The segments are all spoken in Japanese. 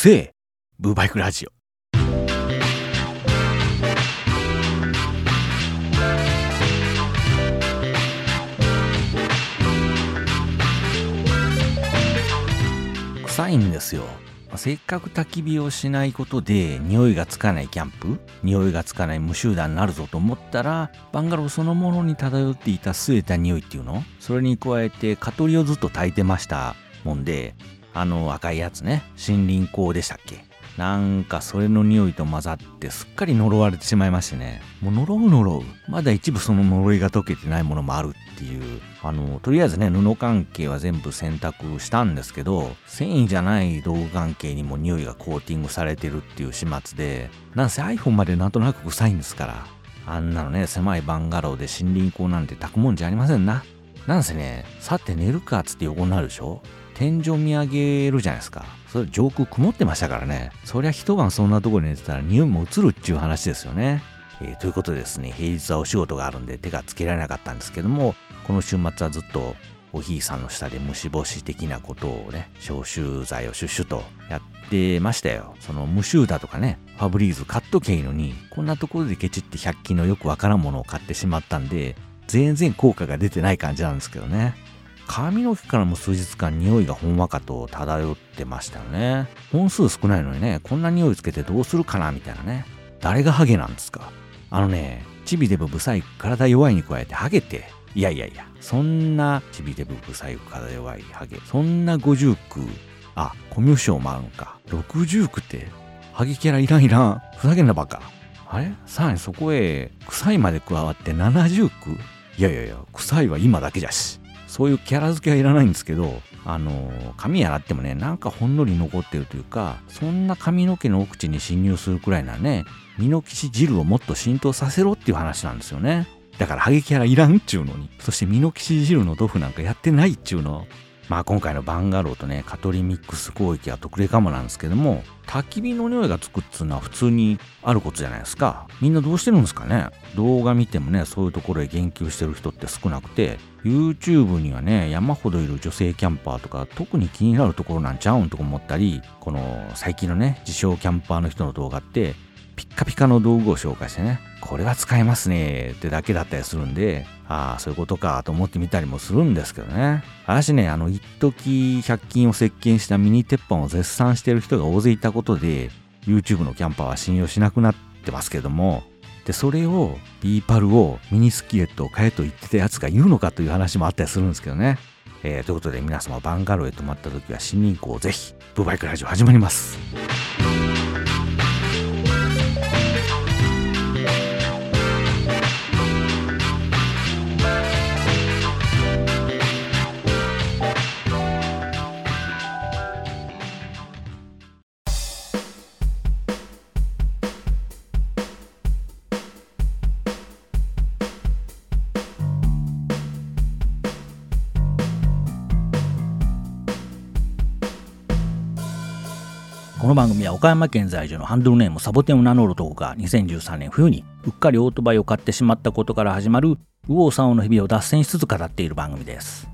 せえ。ブーバイクラジオ。臭いんですよ。せっかく焚き火をしないことで匂いがつかないキャンプ匂いがつかない無集団になるぞと思ったらバンガローそのものに漂っていた据えた匂いっていうのそれに加えて蚊取りをずっと焚いてましたもんであの赤いやつね森林香でしたっけ？なんかそれの匂いと混ざってすっかり呪われてしまいましてね。もう呪う呪う。まだ一部その呪いが解けてないものもあるっていう。あの、とりあえずね、布関係は全部洗濯したんですけど、繊維じゃない道具関係にも匂いがコーティングされてるっていう始末で、なんせ iPhone までなんとなく臭いんですから。あんなのね、狭いバンガローで森林香なんて炊くもんじゃありませんな。なんせね、さて寝るかっつって横になるでしょ天井見上げるじゃないですか。それ上空曇ってましたからね。そりゃ一晩そんなとこに寝てたら匂いも移るっていう話ですよね。えー、ということでですね、平日はお仕事があるんで手がつけられなかったんですけども、この週末はずっとおひいさんの下で虫干し的なことをね、消臭剤をシュッシュとやってましたよ。その無臭だとかね、ファブリーズ買っとけいいのに、こんなところでケチって100均のよくわからんものを買ってしまったんで、全然効果が出てない感じなんですけどね。髪の毛からも数日間匂いがほんわかと漂ってましたよね。本数少ないのにね、こんな匂いつけてどうするかなみたいなね。誰がハゲなんですかあのね、チビデブブサイク体弱いに加えてハゲて、いやいやいや、そんなチビデブブサイク体弱いハゲ、そんな50区、あ、コミュ障もあるのか。60区って、ハゲキャラいらんいらん。ふざけんなバカ。あれ？さらにそこへ、臭いまで加わって70区いやいやいや、臭いは今だけじゃし。そういうキャラ付けはいらないんですけど、あの、髪洗ってもね、なんかほんのり残ってるというか、そんな髪の毛の奥地に侵入するくらいなね、ミノキシ汁をもっと浸透させろっていう話なんですよね。だからハゲキャラいらんっちゅうのに。そしてミノキシジルのドフなんかやってないっちゅうの。まあ今回のバンガローとね、カトリミックス攻撃は特例かもなんですけども、焚き火の匂いがつくっつうのは普通にあることじゃないですか。みんなどうしてるんですかね？動画見てもね、そういうところへ言及してる人って少なくて、YouTube にはね、山ほどいる女性キャンパーとか、特に気になるところなんちゃうんとか思ったり、この最近のね、自称キャンパーの人の動画って、ピッカピカの道具を紹介してね、これは使えますねってだけだったりするんで、ああ、そういうことかと思ってみたりもするんですけどね。私ね、あの、一時100均を席巻したミニ鉄板を絶賛してる人が大勢いたことで、YouTube のキャンパーは信用しなくなってますけども、で、それを、ビーパルをミニスキレットを買えと言ってたやつがいるのかという話もあったりするんですけどね。えー、ということで皆様バンガローへ泊まった時は新任校をぜひ、ブーバイクラジオ始まります。この番組は岡山県在住のハンドルネームサボテンを名乗る男が2013年冬にうっかりオートバイを買ってしまったことから始まる右往左往の日々を脱線しつつ語っている番組です。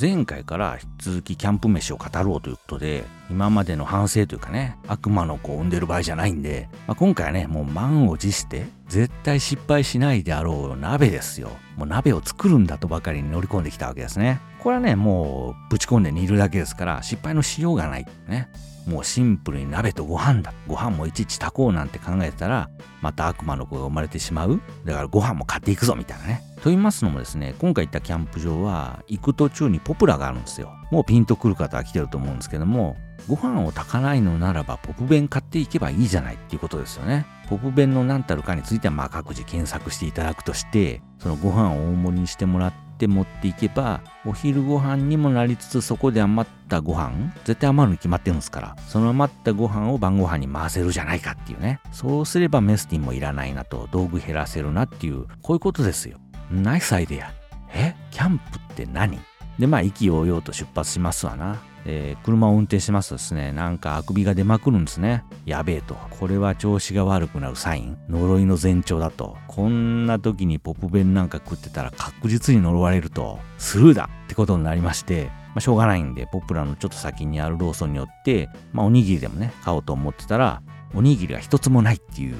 前回から引き続きキャンプ飯を語ろうということで、今までの反省というかね、悪魔の子を産んでる場合じゃないんで、まあ、今回はね、もう満を持して、絶対失敗しないであろう鍋ですよ。もう鍋を作るんだとばかりに乗り込んできたわけですね。これはね、もうぶち込んで煮るだけですから、失敗のしようがない。ね。もうシンプルに鍋とご飯だ。ご飯もいちいち炊こうなんて考えてたら、また悪魔の子が生まれてしまう。だからご飯も買っていくぞみたいなね。と言いますのもですね、今回行ったキャンプ場は、行く途中にポプラがあるんですよ。もうピンとくる方は来てると思うんですけども、ご飯を炊かないのならばポプ弁買っていけばいいじゃないっていうことですよね。ポプ弁の何たるかについてはまあ各自検索していただくとして、そのご飯を大盛りにしてもらって持っていけば、お昼ご飯にもなりつつそこで余ったご飯、絶対余るに決まってるんですから、その余ったご飯を晩ご飯に回せるじゃないかっていうね。そうすればメスティンもいらないなと、道具減らせるなっていう、こういうことですよ。ナイスアイデア。え？キャンプって何？で、まあ、意気揚々と出発しますわな。えー、車を運転しますとですね、なんかあくびが出まくるんですね。やべえと。これは調子が悪くなるサイン。呪いの前兆だと。こんな時にポップ弁なんか食ってたら確実に呪われると。スルーだってことになりまして、まあ、しょうがないんで、ポップラのちょっと先にあるローソンによって、まあ、おにぎりでもね、買おうと思ってたら、おにぎりが一つもないっていう、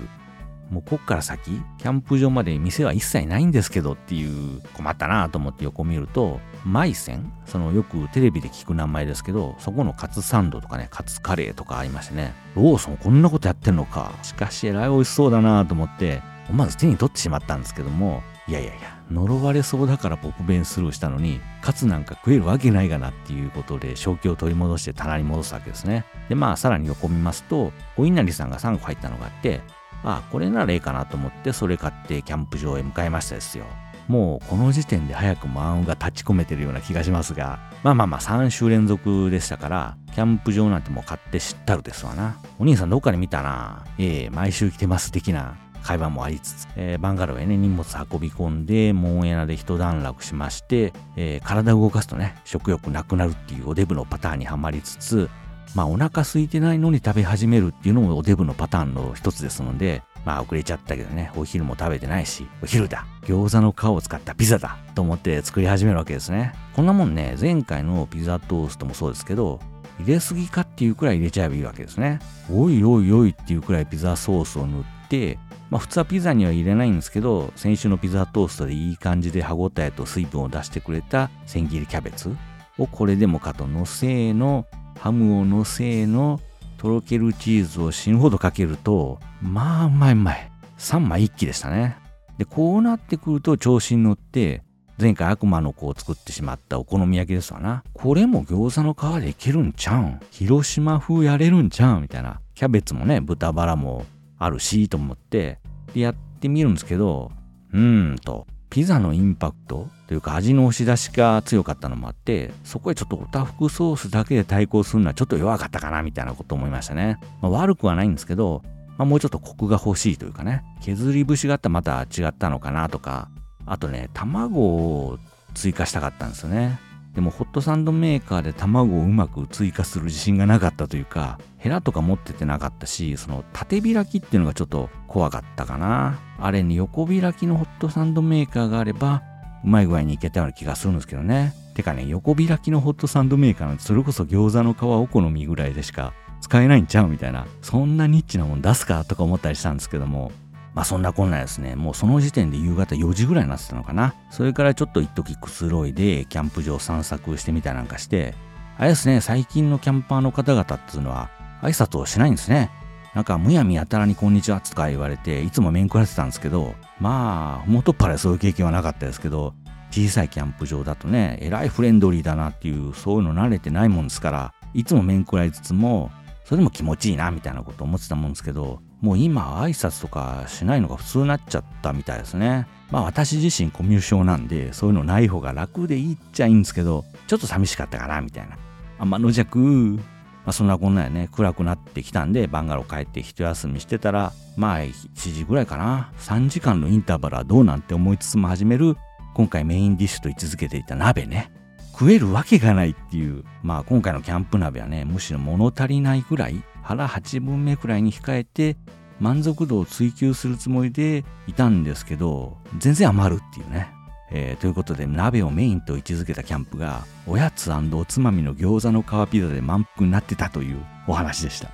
もうこっから先、キャンプ場まで店は一切ないんですけどっていう困ったなと思って横見ると、マイセン、そのよくテレビで聞く名前ですけど、そこのカツサンドとかね、カツカレーとかありましてね、ローソンこんなことやってんのか。しかしえらい美味しそうだなと思って、思わず手に取ってしまったんですけども、いやいやいや、呪われそうだから僕弁スルーしたのに、カツなんか食えるわけないがなっていうことで、正気を取り戻して棚に戻すわけですね。で、まあ、さらに横見ますと、お稲荷さんが3個入ったのがあって、あ、これならええかなと思って、それ買ってキャンプ場へ向かいましたですよ。もうこの時点で早くも暗雲が立ち込めてるような気がしますが、まあまあまあ3週連続でしたから、キャンプ場なんてもう買って知ったるですわな。お兄さんどっかで見たな。ええ毎週来てます的な会話もありつつ、えー、バンガローへね、荷物運び込んで、モンエナで一段落しまして、えー、体を動かすとね、食欲なくなるっていうおデブのパターンにはまりつつ、まあお腹空いてないのに食べ始めるっていうのもおデブのパターンの一つですので、まあ遅れちゃったけどね、お昼も食べてないし、お昼だ、餃子の皮を使ったピザだと思って作り始めるわけですね。こんなもんね、前回のピザトーストもそうですけど、入れすぎかっていうくらい入れちゃえばいいわけですね。おいおいおいっていうくらいピザソースを塗って、まあ普通はピザには入れないんですけど、先週のピザトーストでいい感じで歯ごたえと水分を出してくれた千切りキャベツをこれでもかとのせの、ハムをのせの、とろけるチーズを死ぬほどかけると、まあうまいうまい。3枚一気でしたね。で、こうなってくると調子に乗って、前回悪魔の子を作ってしまったお好み焼きですわな。これも餃子の皮でいけるんちゃうん？広島風やれるんちゃうん？みたいな。キャベツもね、豚バラもあるし、と思って、で、やってみるんですけど、うーんと、ピザのインパクトというか味の押し出しが強かったのもあって、そこへちょっとおたふくソースだけで対抗するのはちょっと弱かったかなみたいなこと思いましたね。まあ、悪くはないんですけど、まあ、もうちょっとコクが欲しいというかね、削り節があったらまた違ったのかなとか、あとね、卵を追加したかったんですよね。でもホットサンドメーカーで卵をうまく追加する自信がなかったというか、ヘラとか持っててなかったし、その縦開きっていうのがちょっと怖かったかな。あれに横開きのホットサンドメーカーがあれば、うまい具合にいけたような気がするんですけどね。てかね、横開きのホットサンドメーカーなんてそれこそ餃子の皮お好みぐらいでしか使えないんちゃうみたいな。そんなニッチなもん出すかとか思ったりしたんですけども。まあそんなこんなですね、もうその時点で夕方4時ぐらいになってたのかな。それからちょっと一時くつろいでキャンプ場散策してみたなんかして、あれですね、最近のキャンパーの方々っていうのは挨拶をしないんですね。なんかむやみやたらにこんにちはとか言われて、いつも面食らってたんですけど、まあ、元っ腹でそういう経験はなかったですけど、小さいキャンプ場だとね、えらいフレンドリーだなっていう、そういうの慣れてないもんですから、いつも面食らいつつも、それでも気持ちいいなみたいなこと思ってたもんですけど、もう今挨拶とかしないのが普通になっちゃったみたいですね。まあ私自身コミュ障なんで、そういうのない方が楽でいいっちゃいいんですけど、ちょっと寂しかったかなみたいな。あんまの弱、まあそんなこんなやね、暗くなってきたんで、バンガロー帰って一休みしてたら、まあ7時ぐらいかな。3時間のインターバルはどうなんて思いつつも始める、今回メインディッシュと位置づけていた鍋ね。食えるわけがないっていう、まあ今回のキャンプ鍋はね、むしろ物足りないぐらい、腹8分目くらいに控えて、満足度を追求するつもりでいたんですけど、全然余るっていうね。えー、ということで鍋をメインと位置づけたキャンプがおやつおつまみの餃子の皮ピザで満腹になってたというお話でした。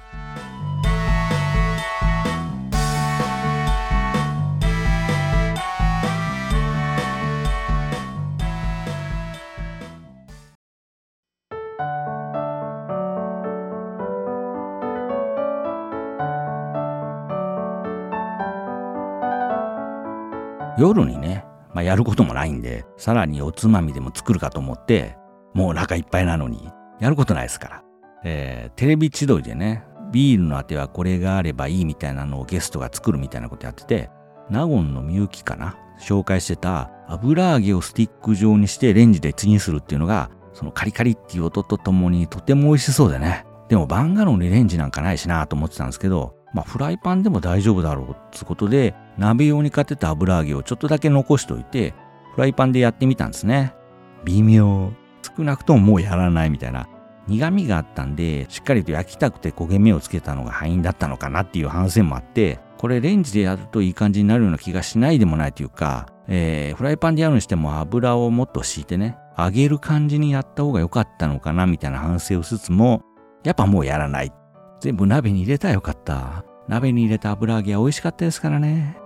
夜にね、まあ、やることもないんで、さらにおつまみでも作るかと思って、もうお腹いっぱいなのに、やることないですから。えー、テレビ千鳥でね、ビールのあてはこれがあればいいみたいなのをゲストが作るみたいなことやってて、納言のみゆきかな紹介してた油揚げをスティック状にしてレンジでチンするっていうのが、そのカリカリっていう音とともにとても美味しそうでね。でもバンガローにレンジなんかないしなと思ってたんですけど、まあ、フライパンでも大丈夫だろうってことで、鍋用に買ってた油揚げをちょっとだけ残しておいて、フライパンでやってみたんですね。微妙。少なくとももうやらないみたいな。苦味があったんで、しっかりと焼きたくて焦げ目をつけたのが敗因だったのかなっていう反省もあって、これレンジでやるといい感じになるような気がしないでもないというか、えー、フライパンでやるにしても油をもっと敷いてね、揚げる感じにやった方が良かったのかなみたいな反省をしつつも、やっぱもうやらない。全部鍋に入れたらよかった。鍋に入れた油揚げは美味しかったですからね。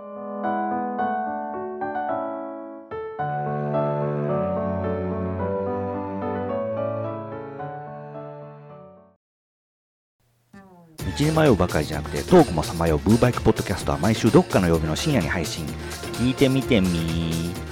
道に迷うばかりじゃなくてトークもさまようブーバイクポッドキャストは毎週どっかの曜日の深夜に配信聞いてみてみー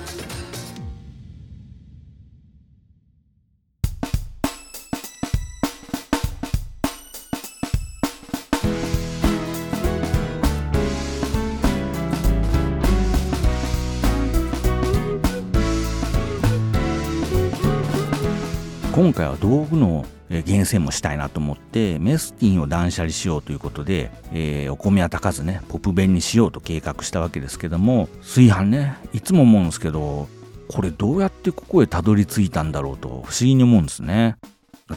今回は道具の厳選もしたいなと思ってメスティンを断捨離しようということで、えー、お米は炊かずねポップ弁にしようと計画したわけですけども炊飯ねいつも思うんですけどこれどうやってここへたどり着いたんだろうと不思議に思うんですね。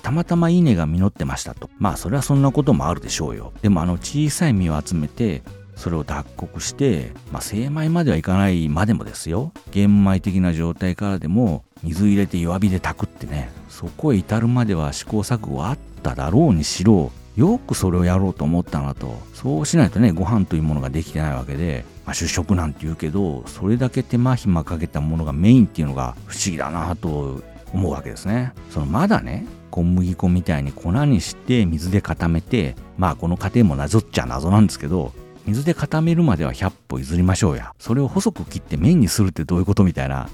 たまたま稲が実ってましたと。まあそれはそんなこともあるでしょうよ。でもあの小さい実を集めてそれを脱穀して、まあ、精米まではいかないまでもですよ。玄米的な状態からでも水入れて弱火で炊くってねそこへ至るまでは試行錯誤あっただろうにしろよくそれをやろうと思ったなと。そうしないとねご飯というものができてないわけで、まあ、主食なんて言うけどそれだけ手間暇かけたものがメインっていうのが不思議だなと思うわけですね。そのまだね小麦粉みたいに粉にして水で固めてまあこの過程もなぞっちゃ謎なんですけど水で固めるまでは100歩譲りましょうや。それを細く切って麺にするってどういうことみたいな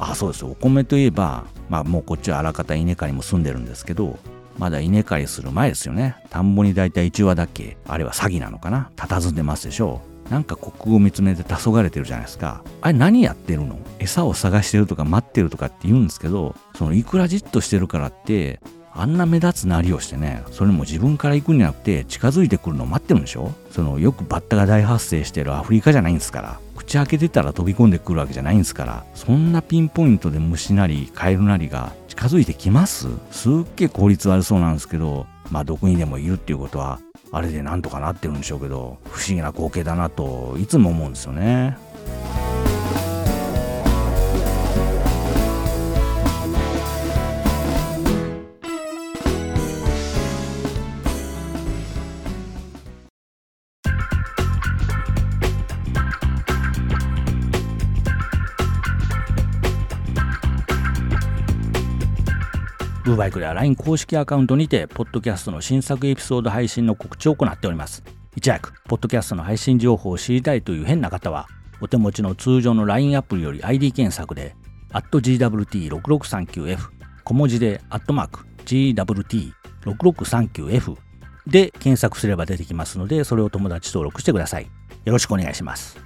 あそうです。お米といえばまあもうこっちはあらかた稲刈りも住んでるんですけどまだ稲刈りする前ですよね。田んぼにだいたい1羽だけあれは詐欺なのかな。佇んでますでしょう。なんか国を見つめて黄昏れてるじゃないですかあれ何やってるの餌を探してるとか待ってるとかって言うんですけどそのいくらじっとしてるからってあんな目立つなりをしてねそれも自分から行くんじゃなくて近づいてくるのを待ってるんでしょ？そのよくバッタが大発生してるアフリカじゃないんですから口開けてたら飛び込んでくるわけじゃないんですからそんなピンポイントで虫なりカエルなりが近づいてきます？すっげえ効率悪そうなんですけどまあどこにでもいるっていうことはあれでなんとかなってるんでしょうけど不思議な光景だなといつも思うんですよね。ブーバイクでは LINE 公式アカウントにて、ポッドキャストの新作エピソード配信の告知を行っております。いち早く、ポッドキャストの配信情報を知りたいという変な方は、お手持ちの通常の LINE アプリより ID 検索で、GWT6639F、小文字で、アットマーク、GWT6639F で検索すれば出てきますので、それを友達登録してください。よろしくお願いします。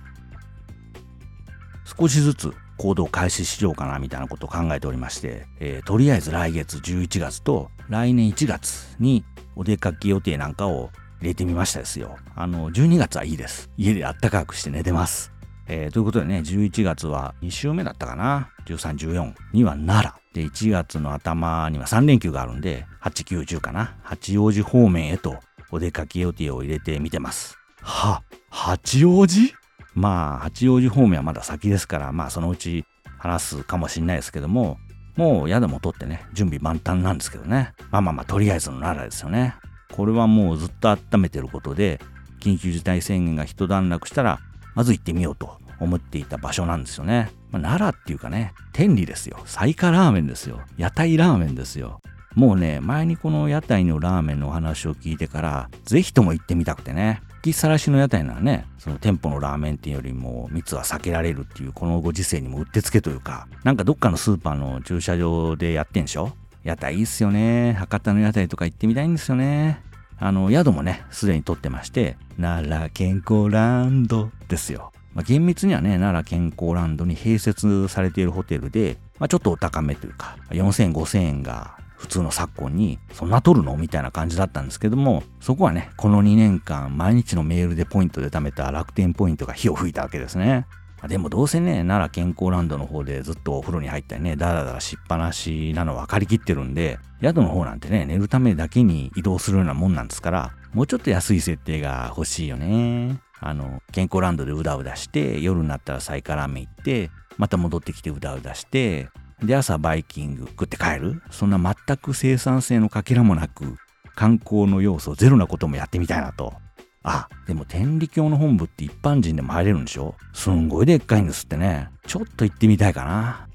少しずつ行動開始しようかなみたいなことを考えておりまして、えー、とりあえず来月11月と来年1月にお出かけ予定なんかを入れてみましたですよ。あの、12月はいいです。家であったかくして寝てます。えー、ということでね、11月は2週目だったかな。13、14には奈良。で、1月の頭には3連休があるんで、8、9、10かな。八王子方面へとお出かけ予定を入れてみてます。は、八王子？まあ、八王子方面はまだ先ですから、まあ、そのうち話すかもしれないですけども、もう宿も取ってね、準備万端なんですけどね。まあまあまあ、とりあえずの奈良ですよね。これはもうずっと温めてることで、緊急事態宣言が一段落したら、まず行ってみようと思っていた場所なんですよね。まあ、奈良っていうかね、天理ですよ。彩花ラーメンですよ。屋台ラーメンですよ。もうね、前にこの屋台のラーメンのお話を聞いてから、ぜひとも行ってみたくてね。きさらしの屋台ならね、その店舗のラーメン店よりも密は避けられるっていうこのご時世にもうってつけというか、なんかどっかのスーパーの駐車場でやってんでしょ？屋台いいっすよね。博多の屋台とか行ってみたいんですよね。あの、宿もね、すでに取ってまして、奈良健康ランドですよ。まあ、厳密にはね、奈良健康ランドに併設されているホテルで、まあ、ちょっとお高めというか、4000、5000円が普通の昨今に、そんな取るの？みたいな感じだったんですけども、そこはね、この2年間、毎日のメールでポイントで貯めた楽天ポイントが火を吹いたわけですね。でもどうせね、奈良健康ランドの方でずっとお風呂に入ったりね、ダラダラしっぱなしなの分かりきってるんで、宿の方なんてね、寝るためだけに移動するようなもんなんですから、もうちょっと安い設定が欲しいよね。あの、健康ランドでうだうだして、夜になったらサイカラーメン行って、また戻ってきてうだうだしてで朝バイキング食って帰る。そんな全く生産性のかけらもなく観光の要素ゼロなこともやってみたいなと。あでも天理教の本部って一般人でも入れるんでしょすんごいでっかいんですってねちょっと行ってみたいかな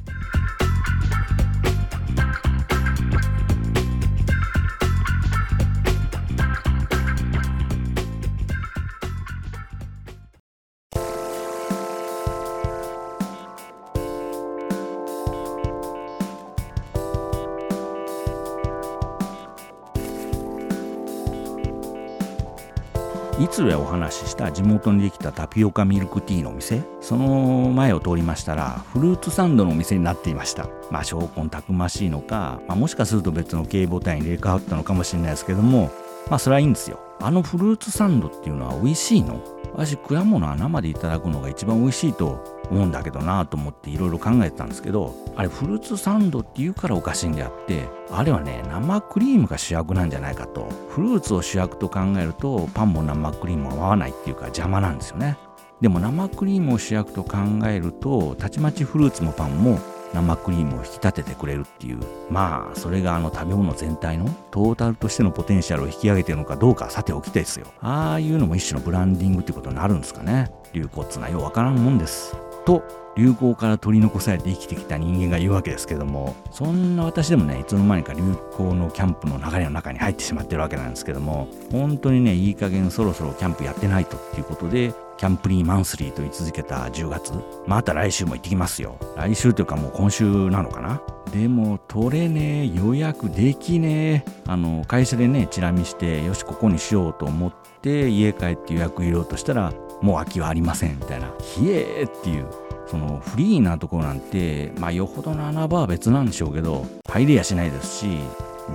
いつぞやお話しした地元にできたタピオカミルクティーのお店その前を通りましたらフルーツサンドのお店になっていました。まあ証拠たくましいのか、まあ、もしかすると別の経営母体に入れ替わったのかもしれないですけどもまあそれはいいんですよ。あのフルーツサンドっていうのは美味しいの？私果物は生でいただくのが一番美味しいと思うんだけどなと思っていろいろ考えてたんですけどあれフルーツサンドって言うからおかしいんであってあれはね生クリームが主役なんじゃないかと。フルーツを主役と考えるとパンも生クリームは合わないっていうか邪魔なんですよね。でも生クリームを主役と考えるとたちまちフルーツもパンも生クリームを引き立ててくれるっていう。まあそれがあの食べ物全体のトータルとしてのポテンシャルを引き上げてるのかどうかさておきですよ。ああいうのも一種のブランディングってことになるんですかね。流行っつうのはようわからんもんです。と流行から取り残されて生きてきた人間が言うわけですけどもそんな私でもねいつの間にか流行のキャンプの流れの中に入ってしまってるわけなんですけども本当にねいい加減そろそろキャンプやってないとっていうことでキャンプリーマンスリーと言い続けた10月。また来週も行ってきますよ。来週というかもう今週なのかな。でも取れねえ予約できねえ。あの会社でねチラ見してよしここにしようと思って家帰って予約入れようとしたらもう空きはありませんみたいな。ひえーっていう。そのフリーなところなんてまあよほどの穴場は別なんでしょうけど入れやしないですし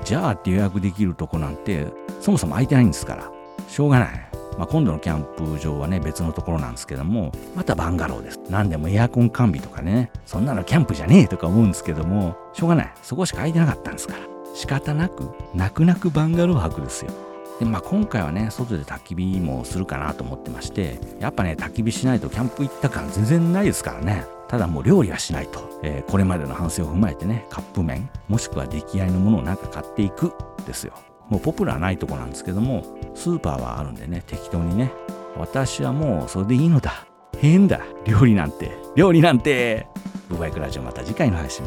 じゃあって予約できるとこなんてそもそも空いてないんですから。しょうがない。まあ、今度のキャンプ場はね別のところなんですけどもまたバンガローです。何でもエアコン完備とかねそんなのキャンプじゃねえとか思うんですけどもしょうがない。そこしか空いてなかったんですから。仕方なく泣く泣くバンガロー泊ですよ。でまあ今回はね外で焚き火もするかなと思ってましてやっぱね焚き火しないとキャンプ行った感全然ないですからね。ただもう料理はしないと、えー、これまでの反省を踏まえてねカップ麺もしくは出来合いのものをなんか買っていくですよ。もうポプラないとこなんですけどもスーパーはあるんでね適当にね私はもうそれでいいのだ変だ料理なんて料理なんてブバイクラジオまた次回の配信